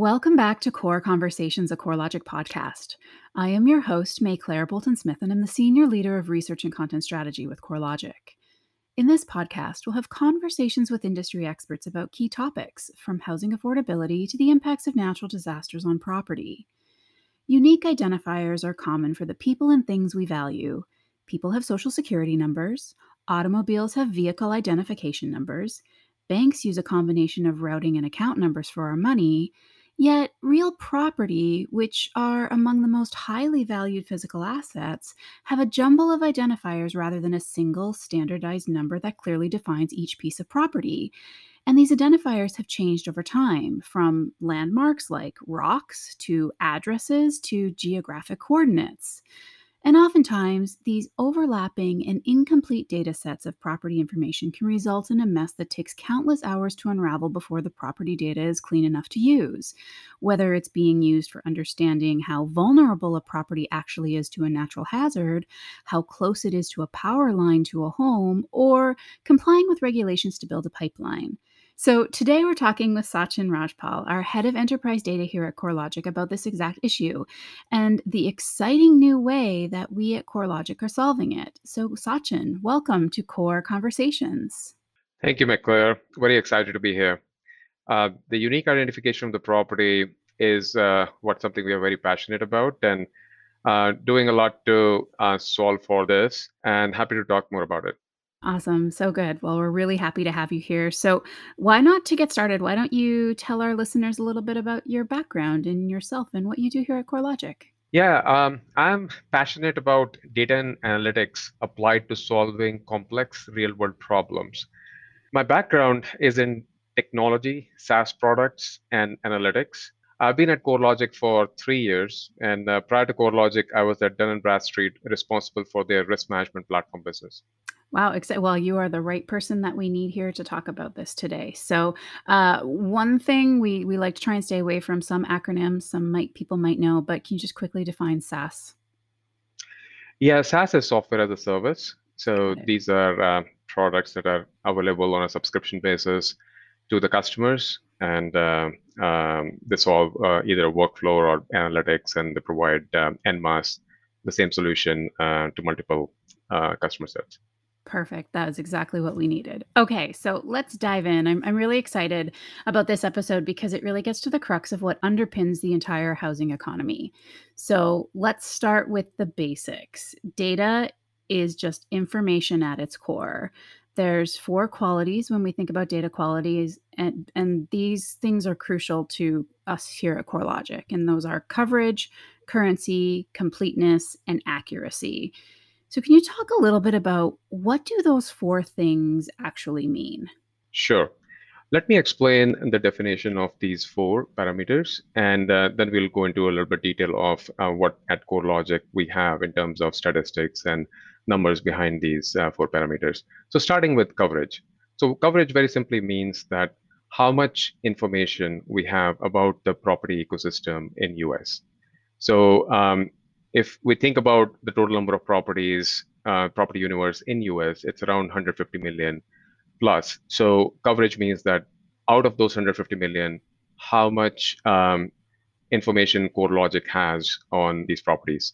Welcome back to Core Conversations, a CoreLogic podcast. I am your host, Maiclaire Bolton Smith, and I'm the Senior Leader of Research and Content Strategy with CoreLogic. In this podcast, we'll have conversations with industry experts about key topics, from housing affordability to the impacts of natural disasters on property. Unique identifiers are common for the people and things we value. People have social security numbers, automobiles have vehicle identification numbers, banks use a combination of routing and account numbers for our money, Yet, real property, which are among the most highly valued physical assets, have a jumble of identifiers rather than a single standardized number that clearly defines each piece of property. And these identifiers have changed over time from landmarks like rocks to addresses to geographic coordinates. And oftentimes, these overlapping and incomplete data sets of property information can result in a mess that takes countless hours to unravel before the property data is clean enough to use. Whether it's being used for understanding how vulnerable a property actually is to a natural hazard, how close it is to a power line to a home, or complying with regulations to build a pipeline. So today we're talking with Sachin Rajpal, our head of enterprise data here at CoreLogic, about this exact issue and the exciting new way that we at CoreLogic are solving it. So Sachin, welcome to Core Conversations. Thank you, Maiclaire. Very excited to be here. Uh, the unique identification of the property is uh, what something we are very passionate about and uh, doing a lot to uh, solve for this and happy to talk more about it. Awesome. So good. Well, we're really happy to have you here. So, why not to get started? Why don't you tell our listeners a little bit about your background and yourself and what you do here at CoreLogic? Yeah, um, I'm passionate about data and analytics applied to solving complex real world problems. My background is in technology, SaaS products, and analytics. I've been at CoreLogic for three years, and uh, prior to CoreLogic, I was at Dun & Bradstreet, responsible for their risk management platform business. Wow. Well, you are the right person that we need here to talk about this today. So, uh, one thing we we like to try and stay away from some acronyms, some might people might know, but can you just quickly define SaaS? Yeah, SaaS is software as a service. So okay. these are uh, products that are available on a subscription basis to the customers, and uh, um, they solve uh, either a workflow or analytics, and they provide um, en masse the same solution uh, to multiple uh, customer sets. Perfect. That is exactly what we needed. Okay, so let's dive in. I'm, I'm really excited about this episode because it really gets to the crux of what underpins the entire housing economy. So let's start with the basics. Data is just information at its core. There's four qualities when we think about data qualities, and, and these things are crucial to us here at CoreLogic. And those are coverage, currency, completeness, and accuracy. So, can you talk a little bit about what do those four things actually mean? Sure. Let me explain the definition of these four parameters, and uh, then we'll go into a little bit detail of uh, what at CoreLogic we have in terms of statistics and numbers behind these uh, four parameters. So, starting with coverage. So, coverage very simply means that how much information we have about the property ecosystem in US. So, um, if we think about the total number of properties, uh, property universe in US, it's around 150 million plus. So coverage means that out of those 150 million, how much um, information CoreLogic has on these properties.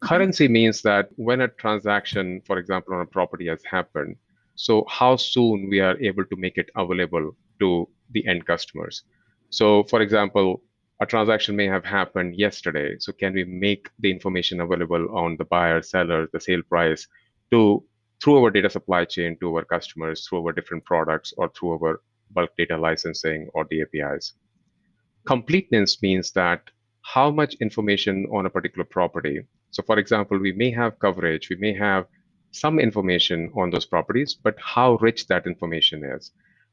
Currency means that when a transaction, for example, on a property has happened, so how soon we are able to make it available to the end customers. So, for example, a transaction may have happened yesterday. So can we make the information available on the buyer, seller, the sale price to through our data supply chain to our customers through our different products or through our bulk data licensing or the APIs. Completeness means that how much information on a particular property. So for example, we may have coverage, we may have some information on those properties, but how rich that information is.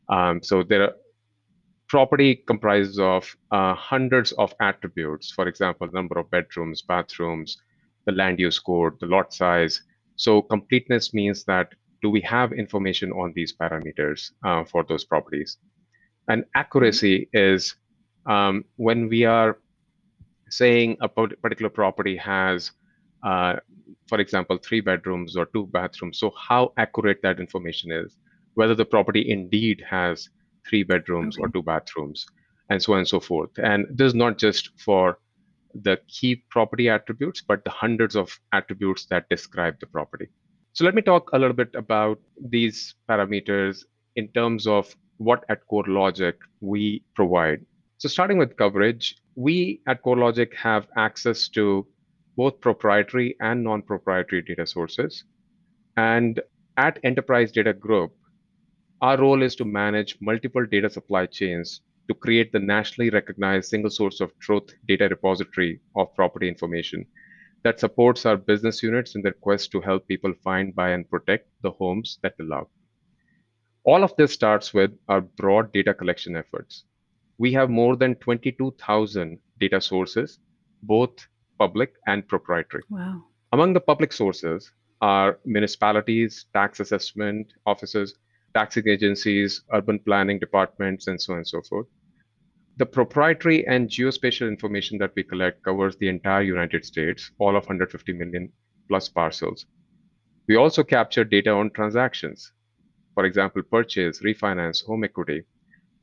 Um, so there are property comprises of uh, hundreds of attributes. For example, number of bedrooms, bathrooms, the land use code, the lot size. So completeness means that do we have information on these parameters uh, for those properties? And accuracy is um, when we are saying a particular property has, uh, for example, three bedrooms or two bathrooms. So how accurate that information is, whether the property indeed has three bedrooms okay. or two bathrooms. and so on and so forth. And this is not just for the key property attributes, but the hundreds of attributes that describe the property. So let me talk a little bit about these parameters in terms of what at CoreLogic we provide. So starting with coverage, we at CoreLogic have access to both proprietary and non-proprietary data sources. And at Enterprise Data Group, our role is to manage multiple data supply chains to create the nationally recognized single source of truth data repository of property information that supports our business units in their quest to help people find, buy, and protect the homes that they love. All of this starts with our broad data collection efforts. We have more than 22,000 data sources, both public and proprietary. Wow. Among the public sources are municipalities, tax assessment offices, taxing agencies, urban planning departments, and so on and so forth. The proprietary and geospatial information that we collect covers the entire United States, all of 150 million plus parcels. We also capture data on transactions, for example, purchase, refinance, home equity,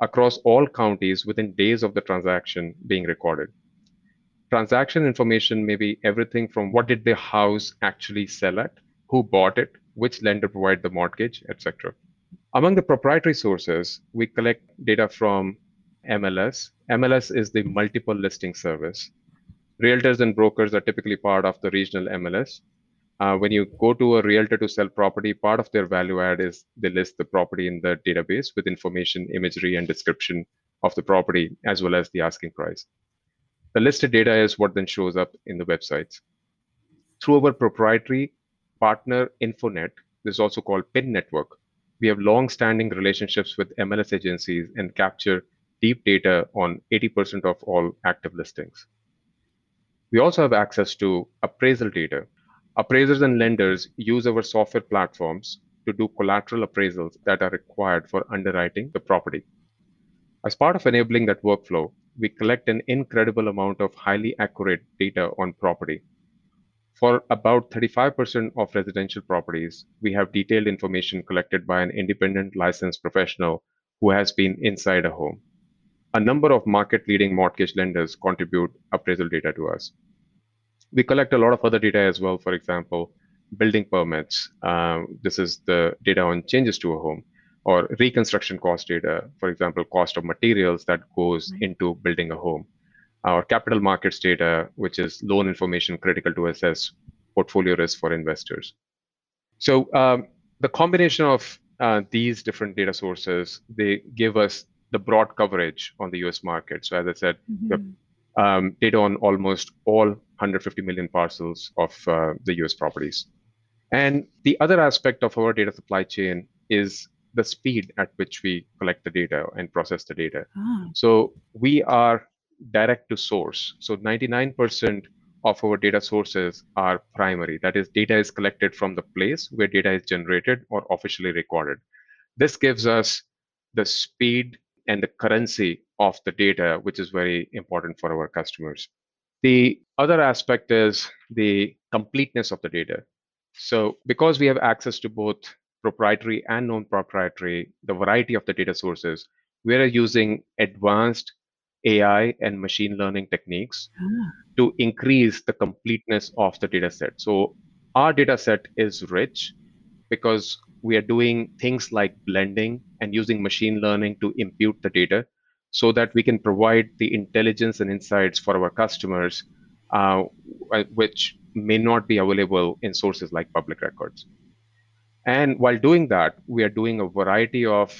across all counties within days of the transaction being recorded. Transaction information may be everything from what did the house actually sell at, who bought it, which lender provided the mortgage, etc. Among the proprietary sources, we collect data from MLS. MLS is the multiple listing service. Realtors and brokers are typically part of the regional MLS. Uh, when you go to a realtor to sell property, part of their value add is they list the property in the database with information, imagery, and description of the property, as well as the asking price. The listed data is what then shows up in the websites. Through our proprietary partner Infonet, this is also called PIN network, we have long-standing relationships with MLS agencies and capture deep data on 80% of all active listings. We also have access to appraisal data. Appraisers and lenders use our software platforms to do collateral appraisals that are required for underwriting the property. As part of enabling that workflow, we collect an incredible amount of highly accurate data on property. For about 35% of residential properties, we have detailed information collected by an independent licensed professional who has been inside a home a number of market leading mortgage lenders contribute appraisal data to us. We collect a lot of other data as well. For example, building permits. Um, this is the data on changes to a home or reconstruction cost data. For example, cost of materials that goes right. into building a home. Our capital markets data, which is loan information critical to assess portfolio risk for investors. So um, the combination of uh, these different data sources, they give us the broad coverage on the US market. So as I said, mm-hmm. um, data on almost all 150 million parcels of uh, the US properties. And the other aspect of our data supply chain is the speed at which we collect the data and process the data. Ah. So we are direct to source. So 99% of our data sources are primary. That is, data is collected from the place where data is generated or officially recorded. This gives us the speed and the currency of the data, which is very important for our customers. The other aspect is the completeness of the data. So, because we have access to both proprietary and non proprietary, the variety of the data sources, we are using advanced AI and machine learning techniques ah. to increase the completeness of the data set. So, our data set is rich because we are doing things like blending and using machine learning to impute the data so that we can provide the intelligence and insights for our customers, uh, which may not be available in sources like public records. And while doing that, we are doing a variety of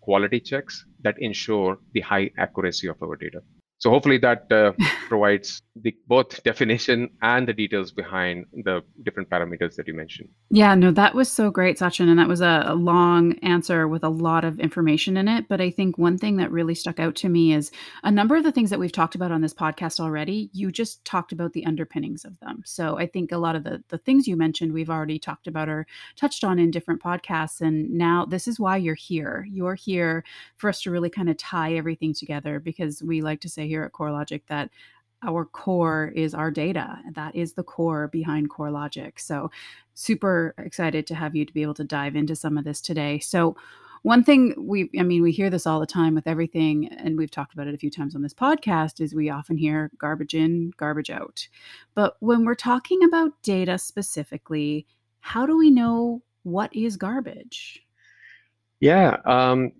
quality checks that ensure the high accuracy of our data. So hopefully that uh, provides the both definition and the details behind the different parameters that you mentioned. Yeah, no, that was so great, Sachin, and that was a, a, long answer with a lot of information in it. But I think one thing that really stuck out to me is a number of the things that we've talked about on this podcast already. You just talked about the underpinnings of them. So I think a lot of the the things you mentioned we've already talked about or touched on in different podcasts. And now this is why you're here. You're here for us to really kind of tie everything together because we like to say here at CoreLogic that our core is our data. That is the core behind CoreLogic. So, super excited to have you to be able to dive into some of this today. So, one thing we, I mean, we hear this all the time with everything, and we've talked about it a few times on this podcast, is we often hear garbage in, garbage out. But when we're talking about data specifically, how do we know what is garbage? Yeah, um,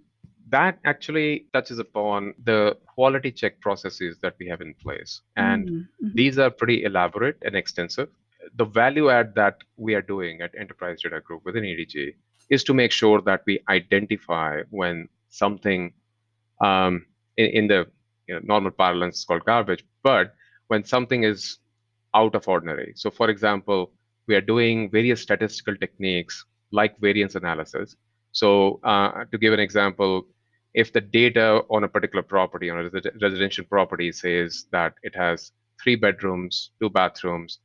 that actually touches upon the quality check processes that we have in place. And mm-hmm. these are pretty elaborate and extensive. The value add that we are doing at Enterprise Data Group within EDG is to make sure that we identify when something um, in, in, the you know, normal parlance is called garbage, but when something is out of ordinary. So, for example, we are doing various statistical techniques like variance analysis. So, uh, to give an example, if the data on a particular property, on a residential property, says that it has three bedrooms, two bathrooms,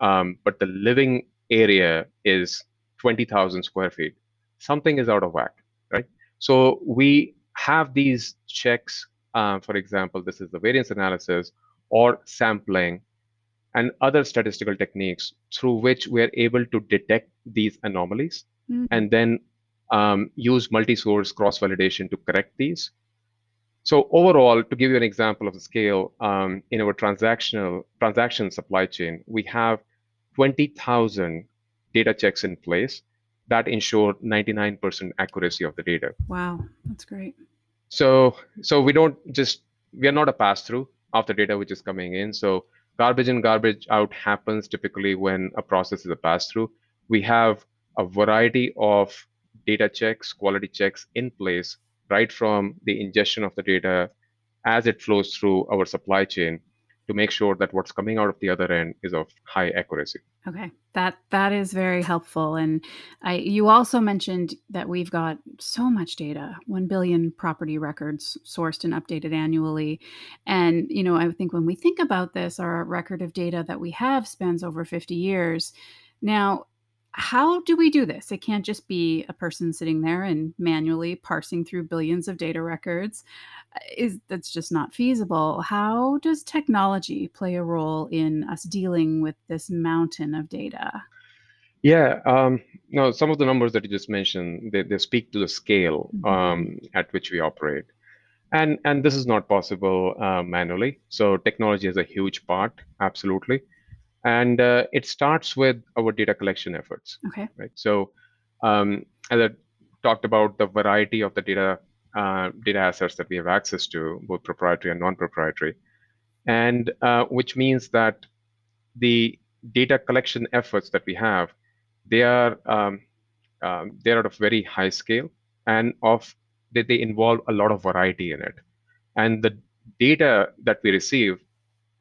um, but the living area is 20,000 square feet, something is out of whack, right? So we have these checks. Uh, for example, this is the variance analysis or sampling and other statistical techniques through which we are able to detect these anomalies mm-hmm. and then um, use multi-source cross-validation to correct these. So overall, to give you an example of the scale, um, in our transactional transaction supply chain, we have 20,000 data checks in place that ensure 99% accuracy of the data. Wow, that's great. So, so we don't just we are not a pass-through of the data which is coming in. So garbage in, garbage out happens typically when a process is a pass-through. We have a variety of data checks, quality checks in place right from the ingestion of the data as it flows through our supply chain to make sure that what's coming out of the other end is of high accuracy. Okay. That that is very helpful and I you also mentioned that we've got so much data, 1 billion property records sourced and updated annually. And you know, I think when we think about this our record of data that we have spans over 50 years. Now, how do we do this? It can't just be a person sitting there and manually parsing through billions of data records. Uh, is that's just not feasible. How does technology play a role in us dealing with this mountain of data? Yeah, um, no, some of the numbers that you just mentioned, they, they speak to the scale mm-hmm. um, at which we operate. And, and this is not possible uh, manually. So technology is a huge part, absolutely and uh, it starts with our data collection efforts. Okay. Right. So, um, as I talked about the variety of the data uh, data assets that we have access to, both proprietary and non-proprietary, and uh, which means that the data collection efforts that we have, they are um, um, they're at a very high scale, and of they, they involve a lot of variety in it, and the data that we receive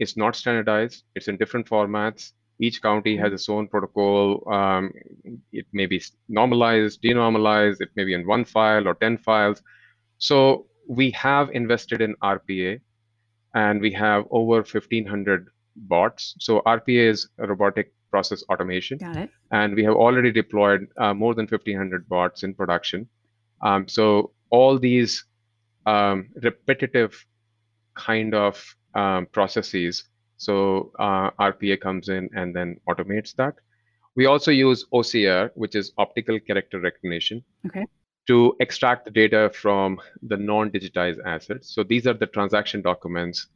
it's not standardized. It's in different formats. Each county has mm-hmm. its own protocol. Um, it may be normalized, denormalized. It may be in one file or 10 files. So we have invested in RPA and we have over 1500 bots. So RPA is robotic process automation. Got it. And we have already deployed uh, more than 1500 bots in production. Um, so all these um, repetitive kind of um, processes. So uh, RPA comes in and then automates that. We also use OCR, which is optical character recognition, okay. to extract the data from the non-digitized assets. So these are the transaction documents,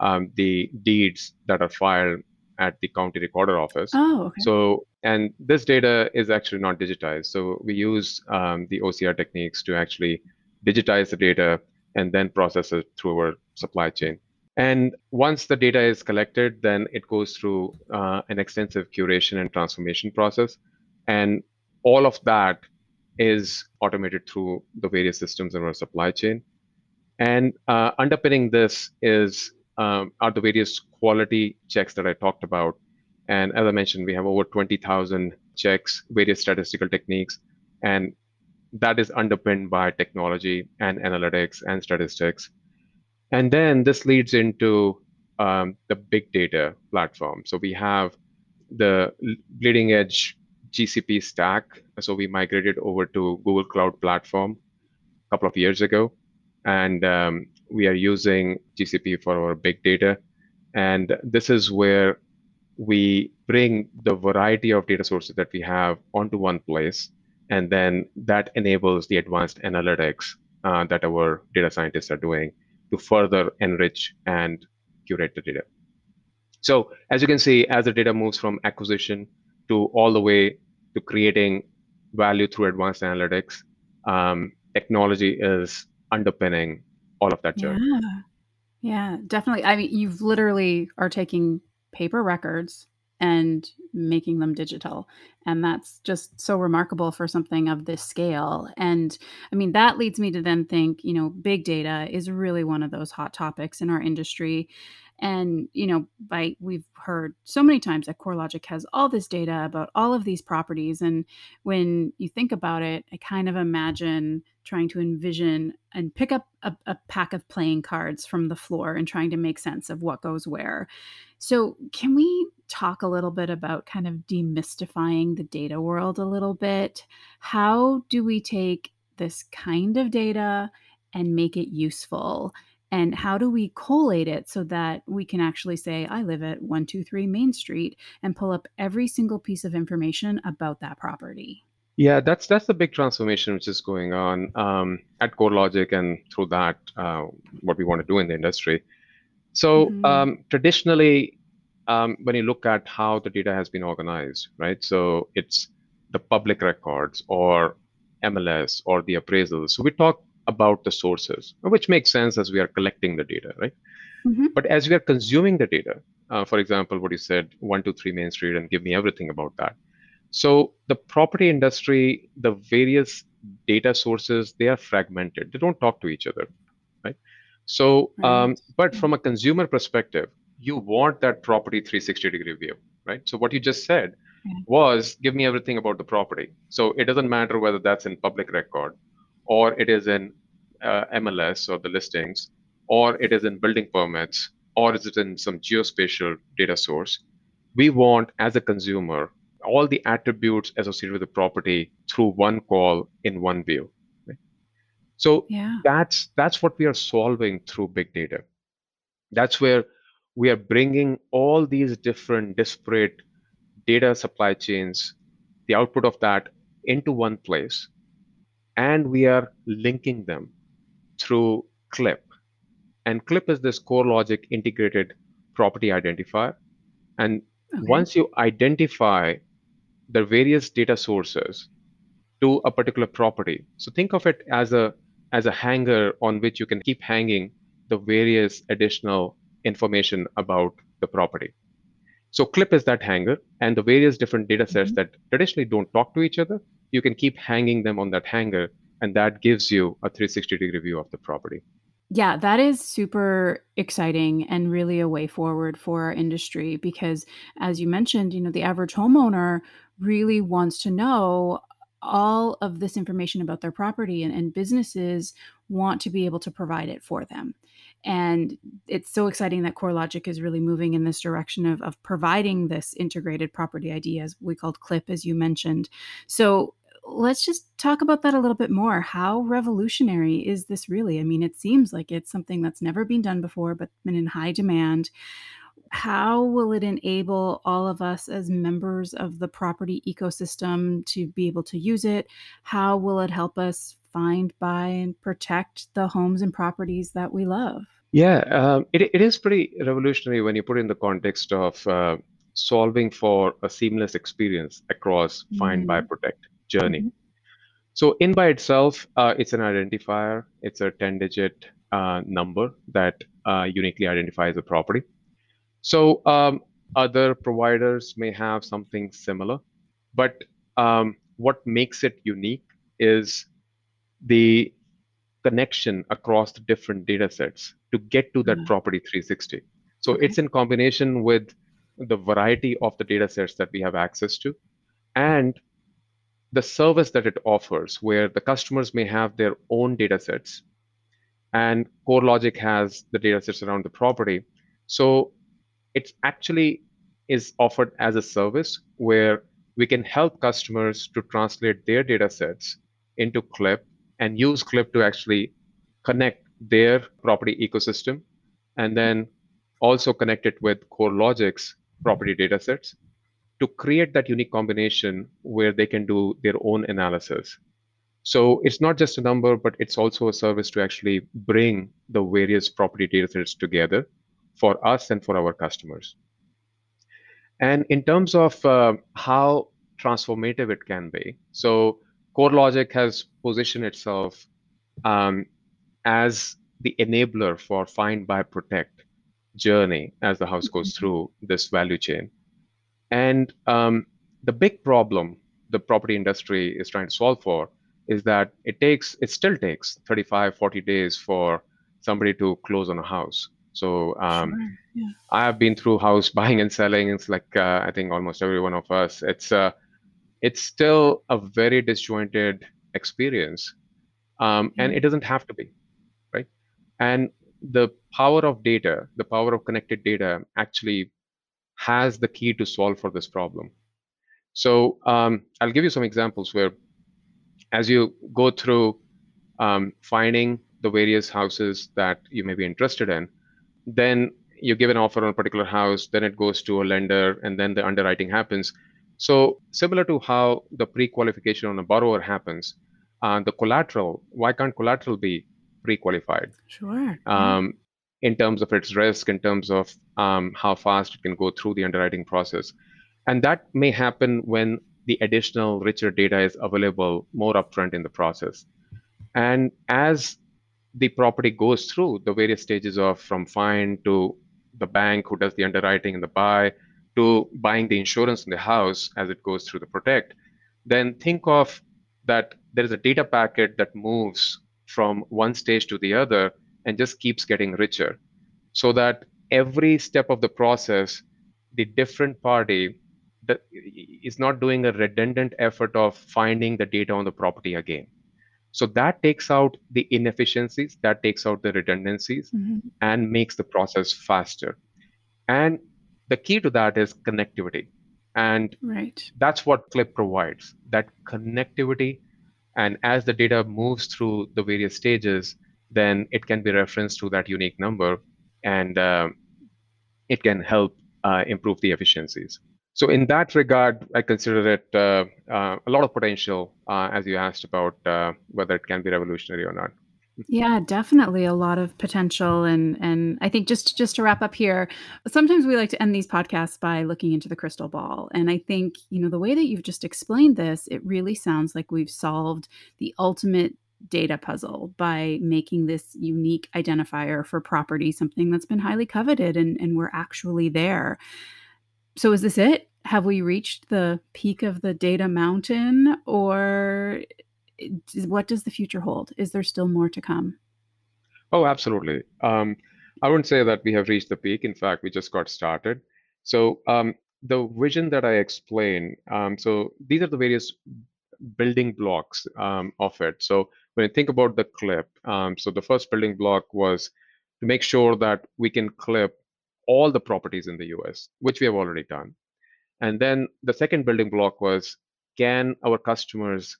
um, the deeds that are filed at the county recorder office. Oh, okay. So, and this data is actually not digitized. So we use um, the OCR techniques to actually digitize the data and then process it through our supply chain. And once the data is collected, then it goes through uh, an extensive curation and transformation process. And all of that is automated through the various systems in our supply chain. And uh, underpinning this is um, are the various quality checks that I talked about. And as I mentioned, we have over 20,000 checks, various statistical techniques, and that is underpinned by technology and analytics and statistics and then this leads into um, the big data platform. So we have the bleeding edge GCP stack. So we migrated over to Google Cloud Platform a couple of years ago. And um, we are using GCP for our big data. And this is where we bring the variety of data sources that we have onto one place and then that enables the advanced analytics uh, that our data scientists are doing to further enrich and curate the data. So as you can see, as the data moves from acquisition to all the way to creating value through advanced analytics, um, technology is underpinning all of that journey. Yeah. Yeah, definitely. I mean, you've literally are taking paper records and making them digital. And that's just so remarkable for something of this scale. And I mean, that leads me to then think, you know, big data is really one of those hot topics in our industry. And, you know, by we've heard so many times that CoreLogic has all this data about all of these properties. And when you think about it, I kind of imagine trying to envision and pick up a, a pack of playing cards from the floor and trying to make sense of what goes where. So, can we talk a little bit about kind of demystifying the data world a little bit? How do we take this kind of data and make it useful? And how do we collate it so that we can actually say i live at 123 main street and pull up every single piece of information about that property? Yeah that's that's the big transformation which is going on um, at CoreLogic and through that uh, what we want to do in the industry. So mm-hmm. um, traditionally um, when you look at how the data has been organized right so it's the public records or mls or the appraisals. So we talk about the sources, which makes sense as we are collecting the data, right? Mm-hmm. But as we are consuming the data, uh, for example, what you said, one, two, three Main Street, and give me everything about that. So the property industry, the various data sources, they are fragmented. They don't talk to each other, right? So, right. Um, but from a consumer perspective, you want that property 360 degree view, right? So what you just said was give me everything about the property. So it doesn't matter whether that's in public record or it is in uh, MLS or the listings, or it is in building permits, or is it in some geospatial data source. We want, as a consumer, all the attributes associated with the property through one call in one view. Right? So yeah. that's that's what we are solving through big data. That's where we are bringing all these different disparate data supply chains, the output of that into one place and we are linking them through CLIP. And CLIP is this CoreLogic integrated property identifier. And okay. once you identify the various data sources to a particular property, so think of it as a as a hanger on which you can keep hanging the various additional information about the property. So CLIP is that hanger, and the various different data sets mm-hmm. that traditionally don't talk to each other you can keep hanging them on that hanger and that gives you a 360 degree view of the property yeah, that is super exciting and really a way forward for our industry because, as you mentioned, you know, the average homeowner really wants to know all of this information about their property, and, and businesses want to be able to provide it for them. And it's so exciting that CoreLogic is really moving in this direction of, of providing this integrated property ID, as we called CLIP, as you mentioned. So let's just talk about that a little bit more. How revolutionary is this really? I mean, it seems like it's something that's never been done before, but been in high demand. How will it enable all of us as members of the property ecosystem to be able to use it? How will it help us find, buy, and protect the homes and properties that we love? Yeah, um, it, it is pretty revolutionary when you put it in the context of uh, solving for a seamless experience across find, buy, mm-hmm. protect journey. Mm-hmm. So in by itself, uh, it's an identifier. It's a 10-digit uh, number that uh, uniquely identifies a property. So um, other providers may have something similar, but um, what makes it unique is the connection across the different data sets to get to that mm-hmm. property 360. So okay. it's in combination with the variety of the data sets that we have access to and the service that it offers, where the customers may have their own data sets and CoreLogic has the data sets around the property. So it actually is offered as a service where we can help customers to translate their data sets into Clip and use Clip to actually connect their property ecosystem and then also connect it with CoreLogic's property data sets to create that unique combination where they can do their own analysis. So it's not just a number, but it's also a service to actually bring the various property data sets together for us and for our customers. And in terms of uh, how transformative it can be, so CoreLogic has positioned itself um, as the enabler for find, buy, protect journey as the house goes mm-hmm. through this value chain. And um, the big problem the property industry is trying to solve for is that it takes, it still takes 35, 40 days for somebody to close on a house. So um, sure. yeah. I have been through house buying and selling. It's like uh, I think almost every one of us. It's uh, it's still a very disjointed experience, um, and it doesn't have to be, right? And the power of data, the power of connected data, actually has the key to solve for this problem. So um, I'll give you some examples where, as you go through um, finding the various houses that you may be interested in, then you give an offer on a particular house, then it goes to a lender, and then the underwriting happens. So similar to how the pre-qualification on a borrower happens, uh, the collateral, why can't collateral be pre-qualified? Sure. Um, in terms of its risk, in terms of um, how fast it can go through the underwriting process. And that may happen when the additional richer data is available more upfront in the process. And as the property goes through the various stages of from find to the bank who does the underwriting and the buy to buying the insurance in the house as it goes through the protect, then think of that there is a data packet that moves from one stage to the other and just keeps getting richer so that every step of the process the different party is not doing a redundant effort of finding the data on the property again so that takes out the inefficiencies that takes out the redundancies mm-hmm. and makes the process faster and the key to that is connectivity and right. that's what clip provides that connectivity and as the data moves through the various stages then it can be referenced to that unique number and uh, it can help uh, improve the efficiencies. So in that regard, I consider it uh, uh a lot of potential, uh, as you asked about uh, whether it can be revolutionary or not. Yeah, definitely a lot of potential and and I think just just to wrap up here, sometimes we like to end these podcasts by looking into the crystal ball. And I think, you know, the way that you've just explained this, it really sounds like we've solved the ultimate data puzzle by making this unique identifier for property something that's been highly coveted and, and we're actually there. So, is this it? Have we reached the peak of the data mountain, or what does the future hold? Is there still more to come? Oh, absolutely. Um, I wouldn't say that we have reached the peak. In fact, we just got started. So, um, the vision that I explain. um, so these are the various building blocks um, of it. So when you think about the clip, um, so the first building block was to make sure that we can clip all the properties in the US, which we have already done. And then the second building block was can our customers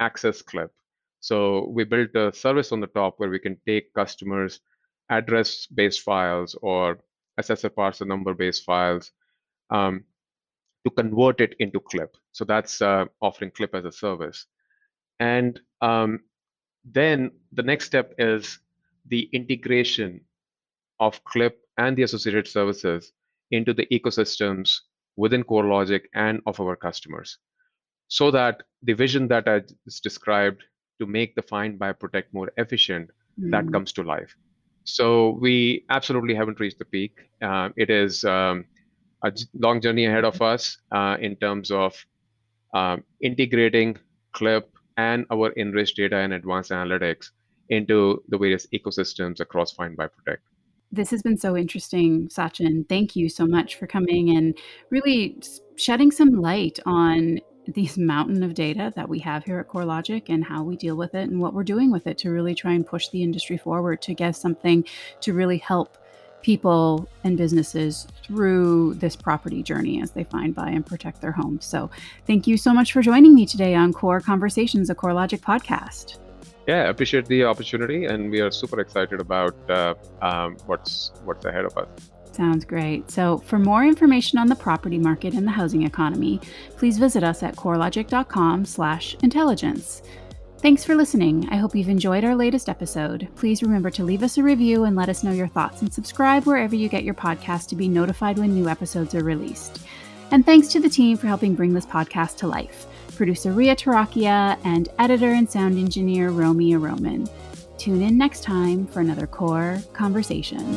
access clip? So we built a service on the top where we can take customers address based files or assessor parcel number based files um, to convert it into clip. So that's uh, offering clip as a service. And um, then the next step is the integration of Clip and the associated services into the ecosystems within CoreLogic and of our customers so that the vision that I just described to make the find buy protect more efficient mm. that comes to life. So we absolutely haven't reached the peak. Uh, it is um, a long journey ahead of us uh, in terms of um, integrating Clip and our enriched data and advanced analytics into the various ecosystems across Find Buy Protect. This has been so interesting, Sachin. Thank you so much for coming and really shedding some light on these mountain of data that we have here at CoreLogic and how we deal with it and what we're doing with it to really try and push the industry forward to get something to really help people and businesses through this property journey as they find, buy, and protect their homes. So, thank you so much for joining me today on Core Conversations, a CoreLogic podcast. Yeah, I appreciate the opportunity, and we are super excited about uh, um, what's what's ahead of us. Sounds great. So, for more information on the property market and the housing economy, please visit us at corelogic.com/intelligence. Thanks for listening. I hope you've enjoyed our latest episode. Please remember to leave us a review and let us know your thoughts and subscribe wherever you get your podcast to be notified when new episodes are released. And thanks to the team for helping bring this podcast to life. Producer Ria Tarakia and editor and sound engineer Romy Roman. Tune in next time for another core conversation.